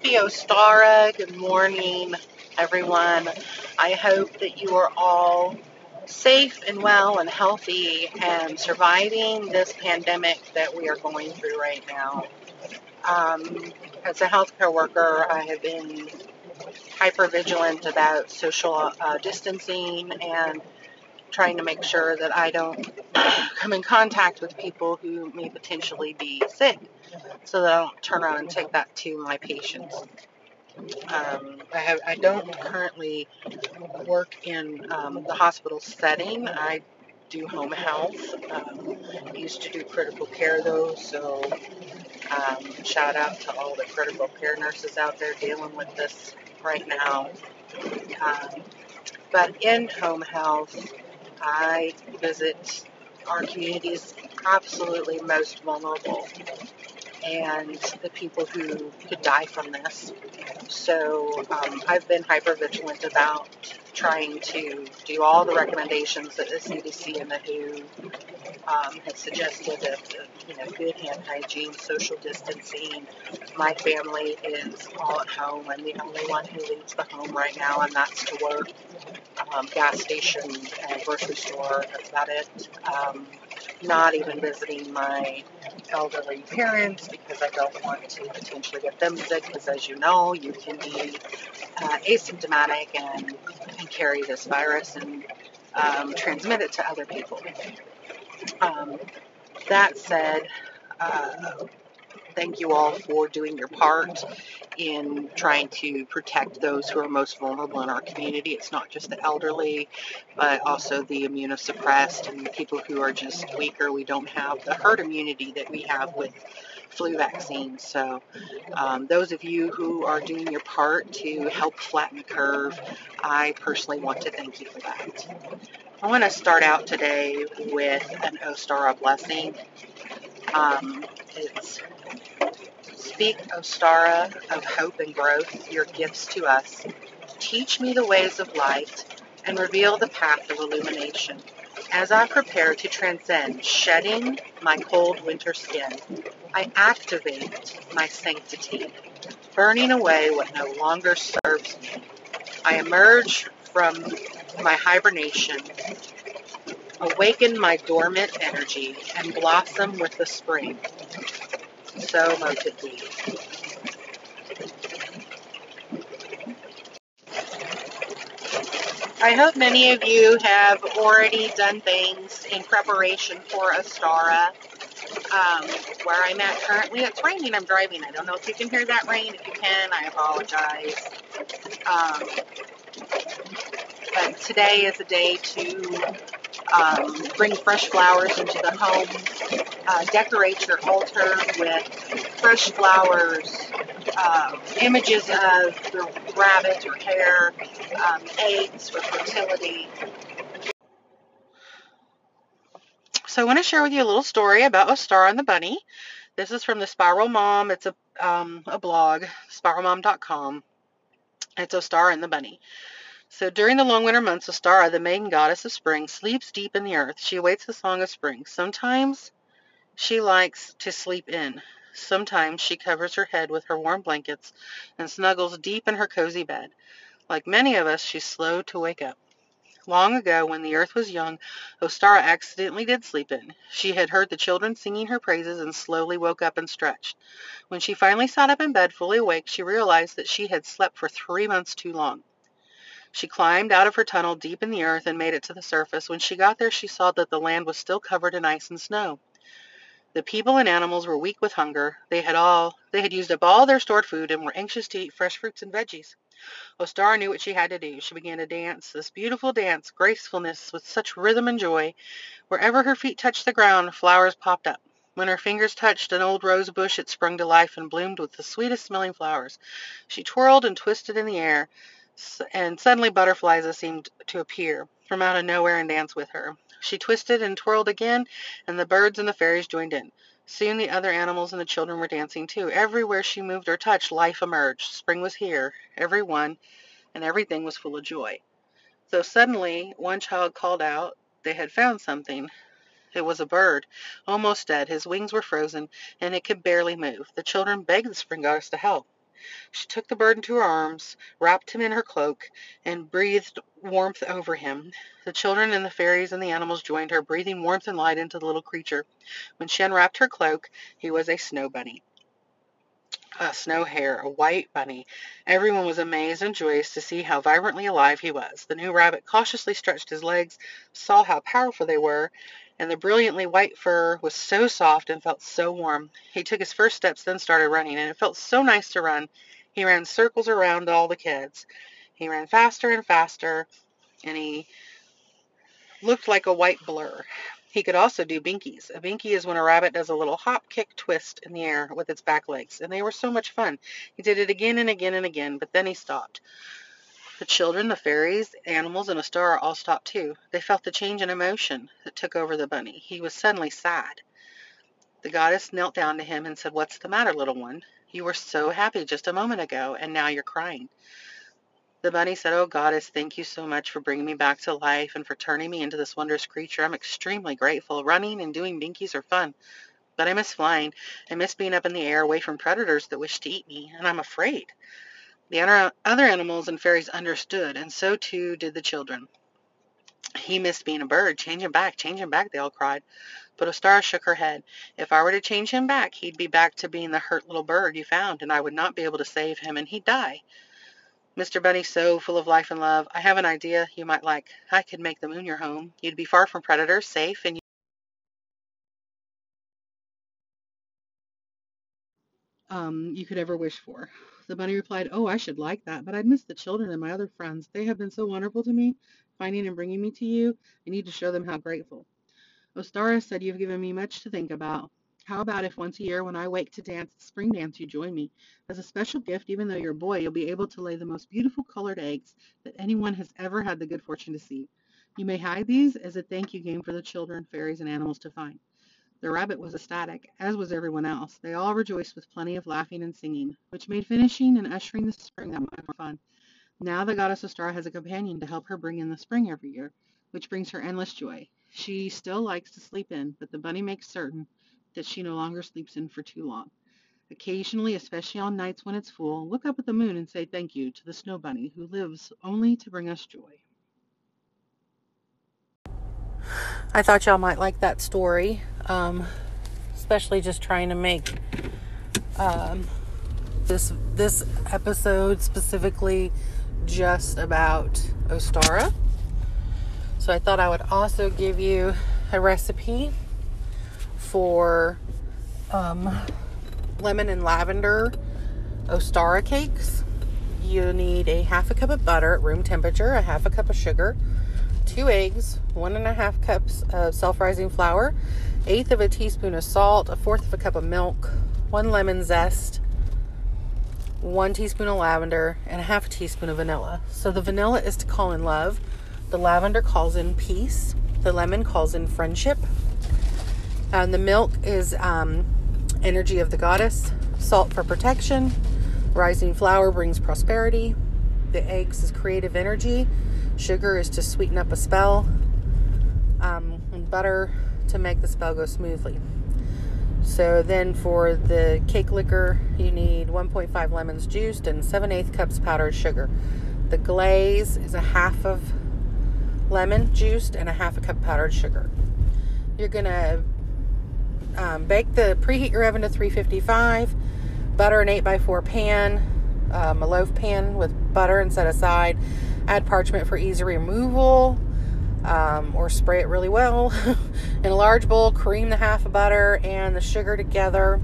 Happy Ostara. Good morning, everyone. I hope that you are all safe and well and healthy and surviving this pandemic that we are going through right now. Um, as a healthcare worker, I have been hyper vigilant about social uh, distancing and trying to make sure that I don't come in contact with people who may potentially be sick so that I don't turn around and take that to my patients. Um, I, have, I don't currently work in um, the hospital setting. I do home health. Um, I used to do critical care though, so um, shout out to all the critical care nurses out there dealing with this right now. Um, but in home health, I visit our community's absolutely most vulnerable and the people who could die from this. So um, I've been hyper vigilant about trying to do all the recommendations that the CDC and the WHO um, have suggested of, you know, good hand hygiene, social distancing. My family is all at home. I'm the only one who leaves the home right now, and that's to work. Um, gas station, and grocery store, that's about it. Um, not even visiting my elderly parents because I don't want to potentially get them sick because as you know, you can be uh, asymptomatic and, and carry this virus and um, transmit it to other people. Um, that said, uh, thank you all for doing your part in trying to protect those who are most vulnerable in our community. It's not just the elderly, but also the immunosuppressed and the people who are just weaker. We don't have the herd immunity that we have with flu vaccines. So, um, those of you who are doing your part to help flatten the curve, I personally want to thank you for that. I want to start out today with an Ostara blessing. Um, Speak, Ostara, of hope and growth, your gifts to us. Teach me the ways of light and reveal the path of illumination. As I prepare to transcend, shedding my cold winter skin, I activate my sanctity, burning away what no longer serves me. I emerge from my hibernation, awaken my dormant energy, and blossom with the spring so at be. I hope many of you have already done things in preparation for Ostara. Um, where I'm at currently, it's raining. I'm driving. I don't know if you can hear that rain. If you can, I apologize. Um, but today is a day to um, bring fresh flowers into the home, uh, decorate your altar with fresh flowers, uh, images of the rabbit or hare, um, eggs for fertility. So I want to share with you a little story about Ostara and the bunny. This is from the Spiral Mom. It's a, um, a blog, spiralmom.com. It's Ostara and the bunny. So during the long winter months, Ostara, the maiden goddess of spring, sleeps deep in the earth. She awaits the song of spring. Sometimes she likes to sleep in. Sometimes she covers her head with her warm blankets and snuggles deep in her cozy bed. Like many of us, she's slow to wake up. Long ago, when the earth was young, Ostara accidentally did sleep in. She had heard the children singing her praises and slowly woke up and stretched. When she finally sat up in bed, fully awake, she realized that she had slept for three months too long. She climbed out of her tunnel deep in the earth and made it to the surface. When she got there, she saw that the land was still covered in ice and snow. The people and animals were weak with hunger. They had all they had used up all their stored food and were anxious to eat fresh fruits and veggies. Ostara knew what she had to do. She began to dance, this beautiful dance, gracefulness with such rhythm and joy. Wherever her feet touched the ground, flowers popped up. When her fingers touched an old rose bush, it sprung to life and bloomed with the sweetest smelling flowers. She twirled and twisted in the air and suddenly butterflies seemed to appear from out of nowhere and dance with her. She twisted and twirled again, and the birds and the fairies joined in. Soon the other animals and the children were dancing too. Everywhere she moved or touched, life emerged. Spring was here, every one, and everything was full of joy. So suddenly, one child called out they had found something. It was a bird, almost dead. His wings were frozen, and it could barely move. The children begged the spring goddess to help. She took the bird into her arms, wrapped him in her cloak, and breathed warmth over him. The children and the fairies and the animals joined her, breathing warmth and light into the little creature. When she unwrapped her cloak, he was a snow bunny a snow hare, a white bunny. Everyone was amazed and joyous to see how vibrantly alive he was. The new rabbit cautiously stretched his legs, saw how powerful they were, and the brilliantly white fur was so soft and felt so warm. He took his first steps, then started running, and it felt so nice to run. He ran circles around all the kids. He ran faster and faster, and he looked like a white blur. He could also do binkies. A binky is when a rabbit does a little hop, kick, twist in the air with its back legs, and they were so much fun. He did it again and again and again, but then he stopped. The children, the fairies, animals, and Ostara all stopped too. They felt the change in emotion that took over the bunny. He was suddenly sad. The goddess knelt down to him and said, What's the matter, little one? You were so happy just a moment ago, and now you're crying. The bunny said, Oh, goddess, thank you so much for bringing me back to life and for turning me into this wondrous creature. I'm extremely grateful. Running and doing binkies are fun, but I miss flying. I miss being up in the air away from predators that wish to eat me, and I'm afraid. The other animals and fairies understood, and so too did the children. He missed being a bird. Change him back, change him back, they all cried. But Ostara shook her head. If I were to change him back, he'd be back to being the hurt little bird you found, and I would not be able to save him, and he'd die. Mr. Bunny so full of life and love. I have an idea you might like. I could make the moon your home. You'd be far from predators, safe, and um, you could ever wish for. The bunny replied, Oh, I should like that, but I'd miss the children and my other friends. They have been so wonderful to me, finding and bringing me to you. I need to show them how grateful. Ostara said, You've given me much to think about. How about if once a year when I wake to dance the spring dance you join me? As a special gift, even though you're a boy, you'll be able to lay the most beautiful colored eggs that anyone has ever had the good fortune to see. You may hide these as a thank you game for the children, fairies, and animals to find. The rabbit was ecstatic, as was everyone else. They all rejoiced with plenty of laughing and singing, which made finishing and ushering the spring that much more fun. Now the goddess Ostara has a companion to help her bring in the spring every year, which brings her endless joy. She still likes to sleep in, but the bunny makes certain that she no longer sleeps in for too long. Occasionally, especially on nights when it's full, look up at the moon and say thank you to the snow bunny who lives only to bring us joy. I thought y'all might like that story, um, especially just trying to make um, this this episode specifically just about Ostara. So I thought I would also give you a recipe for um, lemon and lavender Ostara cakes. You need a half a cup of butter at room temperature, a half a cup of sugar, two eggs, one and a half cups of self rising flour, eighth of a teaspoon of salt, a fourth of a cup of milk, one lemon zest, one teaspoon of lavender, and a half a teaspoon of vanilla. So the vanilla is to call in love, the lavender calls in peace, the lemon calls in friendship, and the milk is um, energy of the goddess, salt for protection, rising flour brings prosperity, the eggs is creative energy, sugar is to sweeten up a spell, um, and butter to make the spell go smoothly. So then for the cake liquor, you need 1.5 lemons juiced and 7 8 cups powdered sugar. The glaze is a half of lemon juiced and a half a cup powdered sugar. You're going to um, bake the preheat your oven to 355. Butter an 8x4 pan, um, a loaf pan with butter and set aside. Add parchment for easy removal. Um, or spray it really well. In a large bowl, cream the half of butter and the sugar together.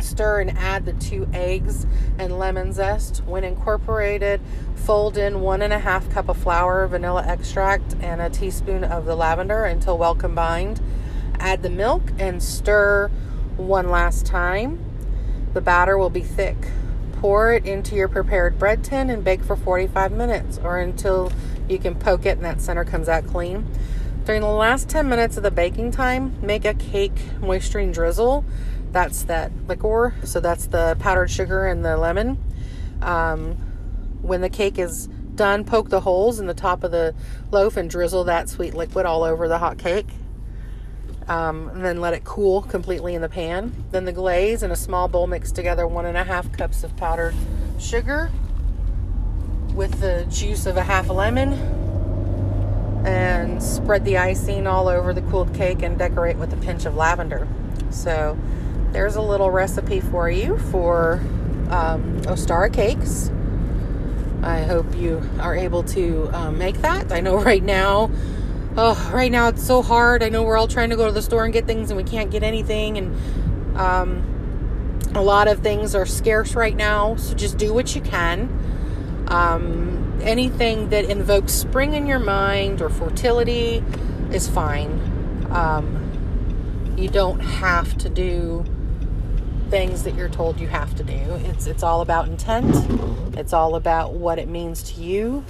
Stir and add the two eggs and lemon zest. When incorporated, fold in one and a half cup of flour, vanilla extract, and a teaspoon of the lavender until well combined. Add the milk and stir one last time. The batter will be thick. Pour it into your prepared bread tin and bake for 45 minutes or until you can poke it and that center comes out clean. During the last 10 minutes of the baking time, make a cake moisturizing drizzle. That's that liquor, so that's the powdered sugar and the lemon. Um, when the cake is done, poke the holes in the top of the loaf and drizzle that sweet liquid all over the hot cake Um, and then let it cool completely in the pan. Then the glaze in a small bowl mix together one and a half cups of powdered sugar with the juice of a half a lemon and spread the icing all over the cooled cake and decorate with a pinch of lavender. So there's a little recipe for you for um, Ostara cakes. I hope you are able to um, make that. I know right now, oh, right now it's so hard. I know we're all trying to go to the store and get things and we can't get anything, and um, a lot of things are scarce right now. So just do what you can. Um, anything that invokes spring in your mind or fertility is fine. Um, you don't have to do things that you're told you have to do. It's it's all about intent. It's all about what it means to you.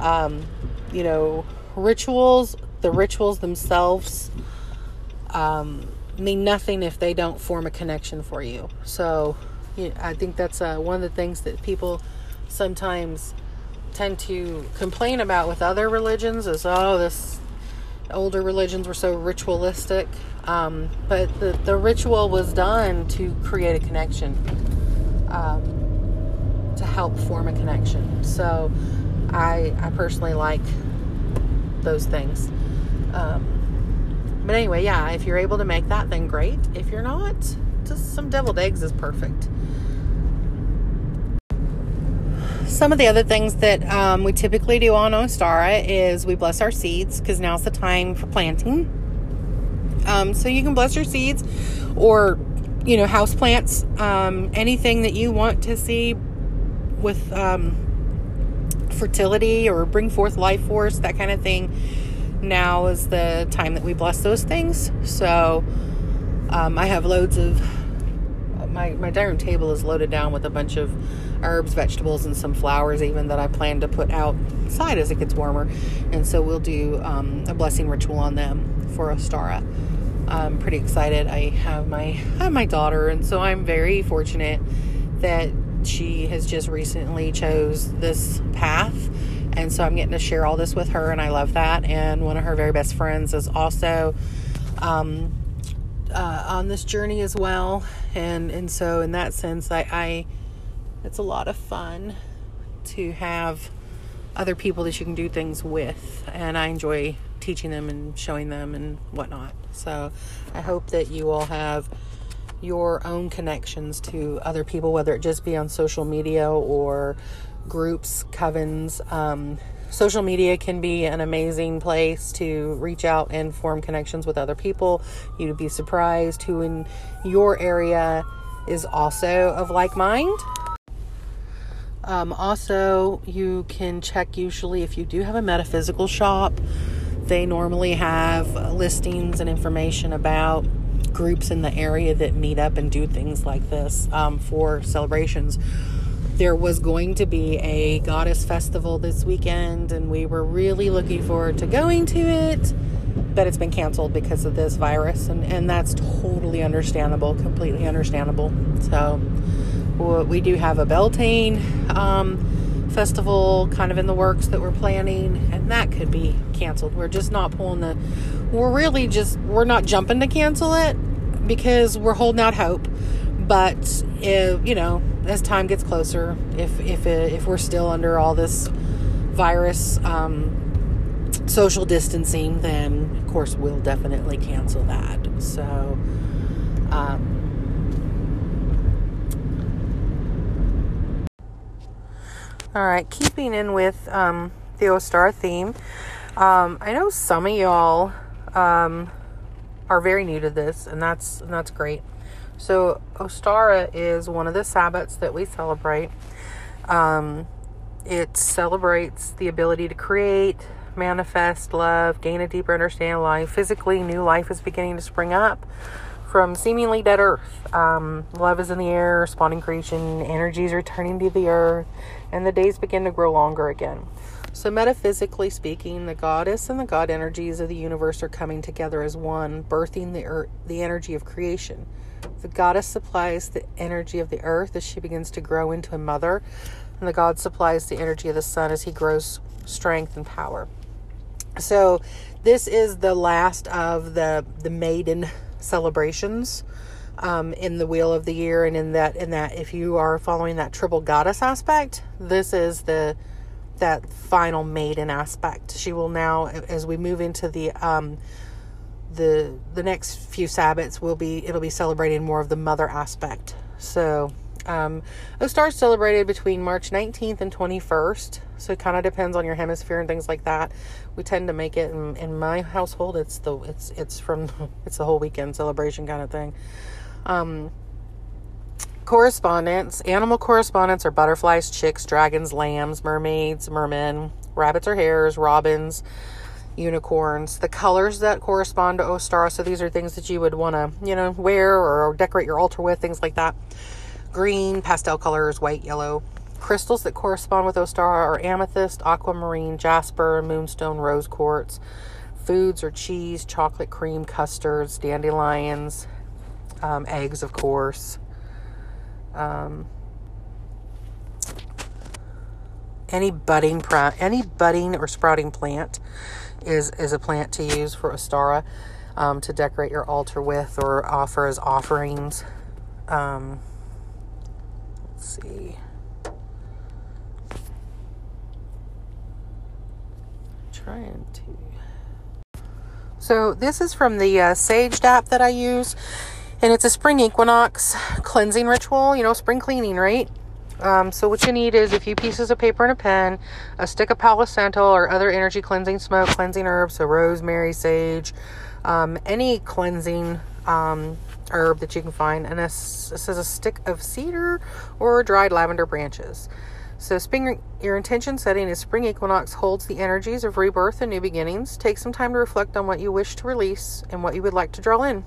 Um, you know, rituals. The rituals themselves um, mean nothing if they don't form a connection for you. So, I think that's uh, one of the things that people sometimes tend to complain about with other religions is oh this older religions were so ritualistic um, but the, the ritual was done to create a connection, um, to help form a connection. So I, I personally like those things. Um, but anyway, yeah, if you're able to make that, then great. If you're not, just some deviled eggs is perfect. Some of the other things that um, we typically do on Ostara is we bless our seeds because now's the time for planting. Um, so you can bless your seeds or, you know, house plants, um, anything that you want to see with um, fertility or bring forth life force, that kind of thing. Now is the time that we bless those things. So um, I have loads of my my dining room table is loaded down with a bunch of herbs, vegetables, and some flowers even that I plan to put outside as it gets warmer. And so we'll do um, a blessing ritual on them for Ostara. I'm pretty excited. I have my I have my daughter, and so I'm very fortunate that she has just recently chose this path. And so i'm getting to share all this with her and i love that. And one of her very best friends is also um, uh, on this journey as well. And and so in that sense I, I it's a lot of fun to have other people that you can do things with. And i enjoy teaching them and showing them and whatnot. So I hope that you all have your own connections to other people, whether it just be on social media or groups, covens. Um, social media can be an amazing place to reach out and form connections with other people. You'd be surprised who in your area is also of like mind. Um, also, you can check usually if you do have a metaphysical shop they normally have listings and information about groups in the area that meet up and do things like this um, for celebrations. There was going to be a goddess festival this weekend, and we were really looking forward to going to it, but it's been canceled because of this virus, and, and that's totally understandable, completely understandable. So, we do have a Beltane. Um, festival kind of in the works that we're planning, and that could be canceled. We're just not pulling the, we're really just, we're not jumping to cancel it because we're holding out hope. But if, you know, as time gets closer, if if it, if we're still under all this virus um, social distancing, then of course we'll definitely cancel that. So. Um, All right, keeping in with um, the Ostara theme, um, I know some of y'all um, are very new to this, and that's and that's great. So Ostara is one of the Sabbats that we celebrate. Um, it celebrates the ability to create, manifest love, gain a deeper understanding of life. Physically, new life is beginning to spring up from seemingly dead earth. Um, love is in the air, spawning creation, energies returning to the earth, and the days begin to grow longer again. So, metaphysically speaking, the goddess and the god energies of the universe are coming together as one, birthing the earth, the energy of creation. The goddess supplies the energy of the earth as she begins to grow into a mother, and the god supplies the energy of the sun as he grows strength and power. So this is the last of the the maiden celebrations um, in the wheel of the year, and in that in that if you are following that triple goddess aspect, this is the that final maiden aspect. She will now, as we move into the um, the the next few sabbats, will be it'll be celebrating more of the mother aspect. So um, Ostar celebrated between March 19th and 21st, so it kind of depends on your hemisphere and things like that. We tend to make it in, in my household. It's the it's it's from it's the whole weekend celebration kind of thing. Um, correspondence animal correspondence are butterflies, chicks, dragons, lambs, mermaids, mermen, rabbits or hares, robins unicorns. The colors that correspond to Ostara, so these are things that you would want to, you know, wear or decorate your altar with, things like that green, pastel colors, white, yellow. Crystals that correspond with Ostara are amethyst, aquamarine, jasper, moonstone, rose quartz. Foods are cheese, chocolate cream, custards, dandelions, um, eggs, of course. Um, any budding any budding or sprouting plant is is a plant to use for Ostara um, to decorate your altar with or offer as offerings. Um, Let's see. Trying to. So this is from the uh, Sage app that I use, and it's a spring equinox cleansing ritual. You know, spring cleaning, right? Um, so what you need is a few pieces of paper and a pen, a stick of Palo Santo or other energy cleansing smoke, cleansing herbs, so rosemary, sage, um, any cleansing um, herb that you can find, and this, is a stick of cedar or dried lavender branches. So, spring, your intention setting is spring equinox holds the energies of rebirth and new beginnings. Take some time to reflect on what you wish to release and what you would like to draw in.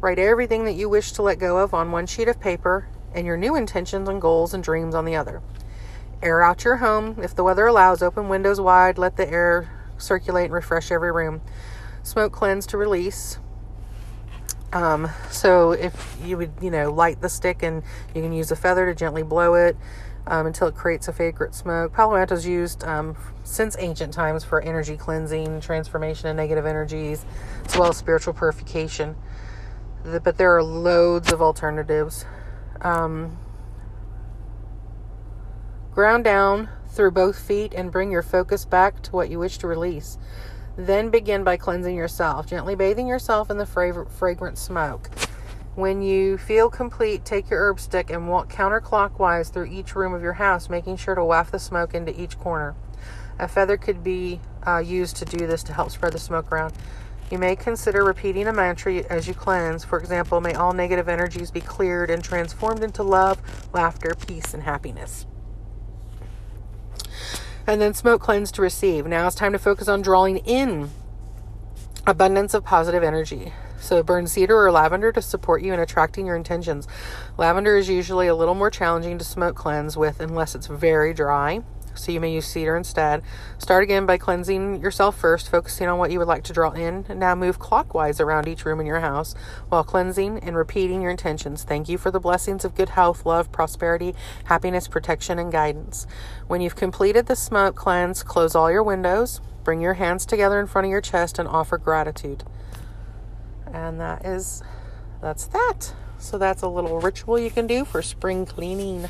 Write everything that you wish to let go of on one sheet of paper and your new intentions and goals and dreams on the other. Air out your home. If the weather allows, open windows wide, let the air circulate and refresh every room. Smoke cleanse to release. Um, so if you would, you know, light the stick and you can use a feather to gently blow it um, until it creates a fragrant smoke. Palo is used um, since ancient times for energy cleansing, transformation of negative energies, as well as spiritual purification. But there are loads of alternatives. Um, ground down through both feet and bring your focus back to what you wish to release. Then begin by cleansing yourself, gently bathing yourself in the fragrant smoke. When you feel complete, take your herb stick and walk counterclockwise through each room of your house, making sure to waft the smoke into each corner. A feather could be uh, used to do this to help spread the smoke around. You may consider repeating a mantra as you cleanse. For example, may all negative energies be cleared and transformed into love, laughter, peace, and happiness and then smoke cleanse to receive. Now it's time to focus on drawing in abundance of positive energy. So burn cedar or lavender to support you in attracting your intentions. Lavender is usually a little more challenging to smoke cleanse with unless it's very dry so you may use cedar instead. Start again by cleansing yourself first, focusing on what you would like to draw in. Now move clockwise around each room in your house while cleansing and repeating your intentions. Thank you for the blessings of good health, love, prosperity, happiness, protection, and guidance. When you've completed the smoke cleanse, close all your windows, bring your hands together in front of your chest, and offer gratitude. And that is, that's that. So that's a little ritual you can do for spring cleaning.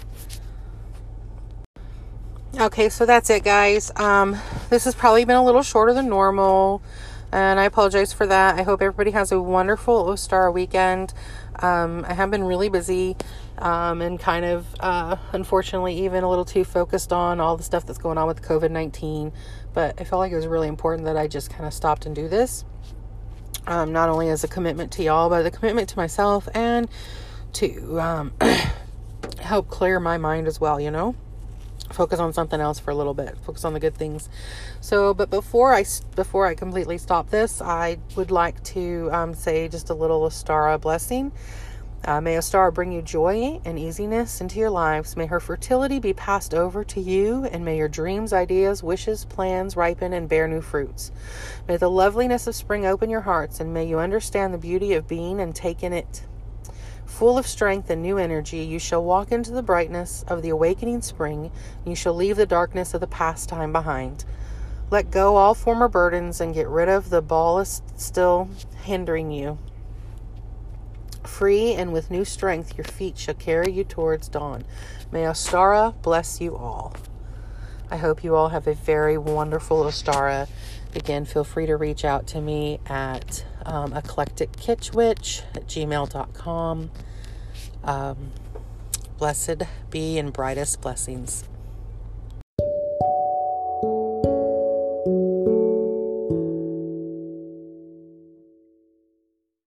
Okay, so that's it, guys. Um, this has probably been a little shorter than normal, and I apologize for that. I hope everybody has a wonderful Ostara weekend. Um, I have been really busy um, and kind of, uh, unfortunately, even a little too focused on all the stuff that's going on with COVID 19. But I felt like it was really important that I just kind of stopped and do this. Um, not only as a commitment to y'all, but a commitment to myself and to um, help clear my mind as well, you know? Focus on something else for a little bit focus on the good things so but before i before i completely stop this i would like to um, say just a little Ostara blessing uh, may Ostara bring you joy and easiness into your lives. May her fertility be passed over to you, and may your dreams, ideas, wishes, plans ripen and bear new fruits. May the loveliness of spring open your hearts, and may you understand the beauty of being and take in it. Full of strength and new energy, you shall walk into the brightness of the awakening spring, you shall leave the darkness of the past time behind. Let go all former burdens and get rid of the ballast still hindering you. Free and with new strength, your feet shall carry you towards dawn. May Ostara bless you all. I hope you all have a very wonderful Ostara. Again, feel free to reach out to me at um, eclectickitchwitch at gmail.com. Um, blessed be and brightest blessings.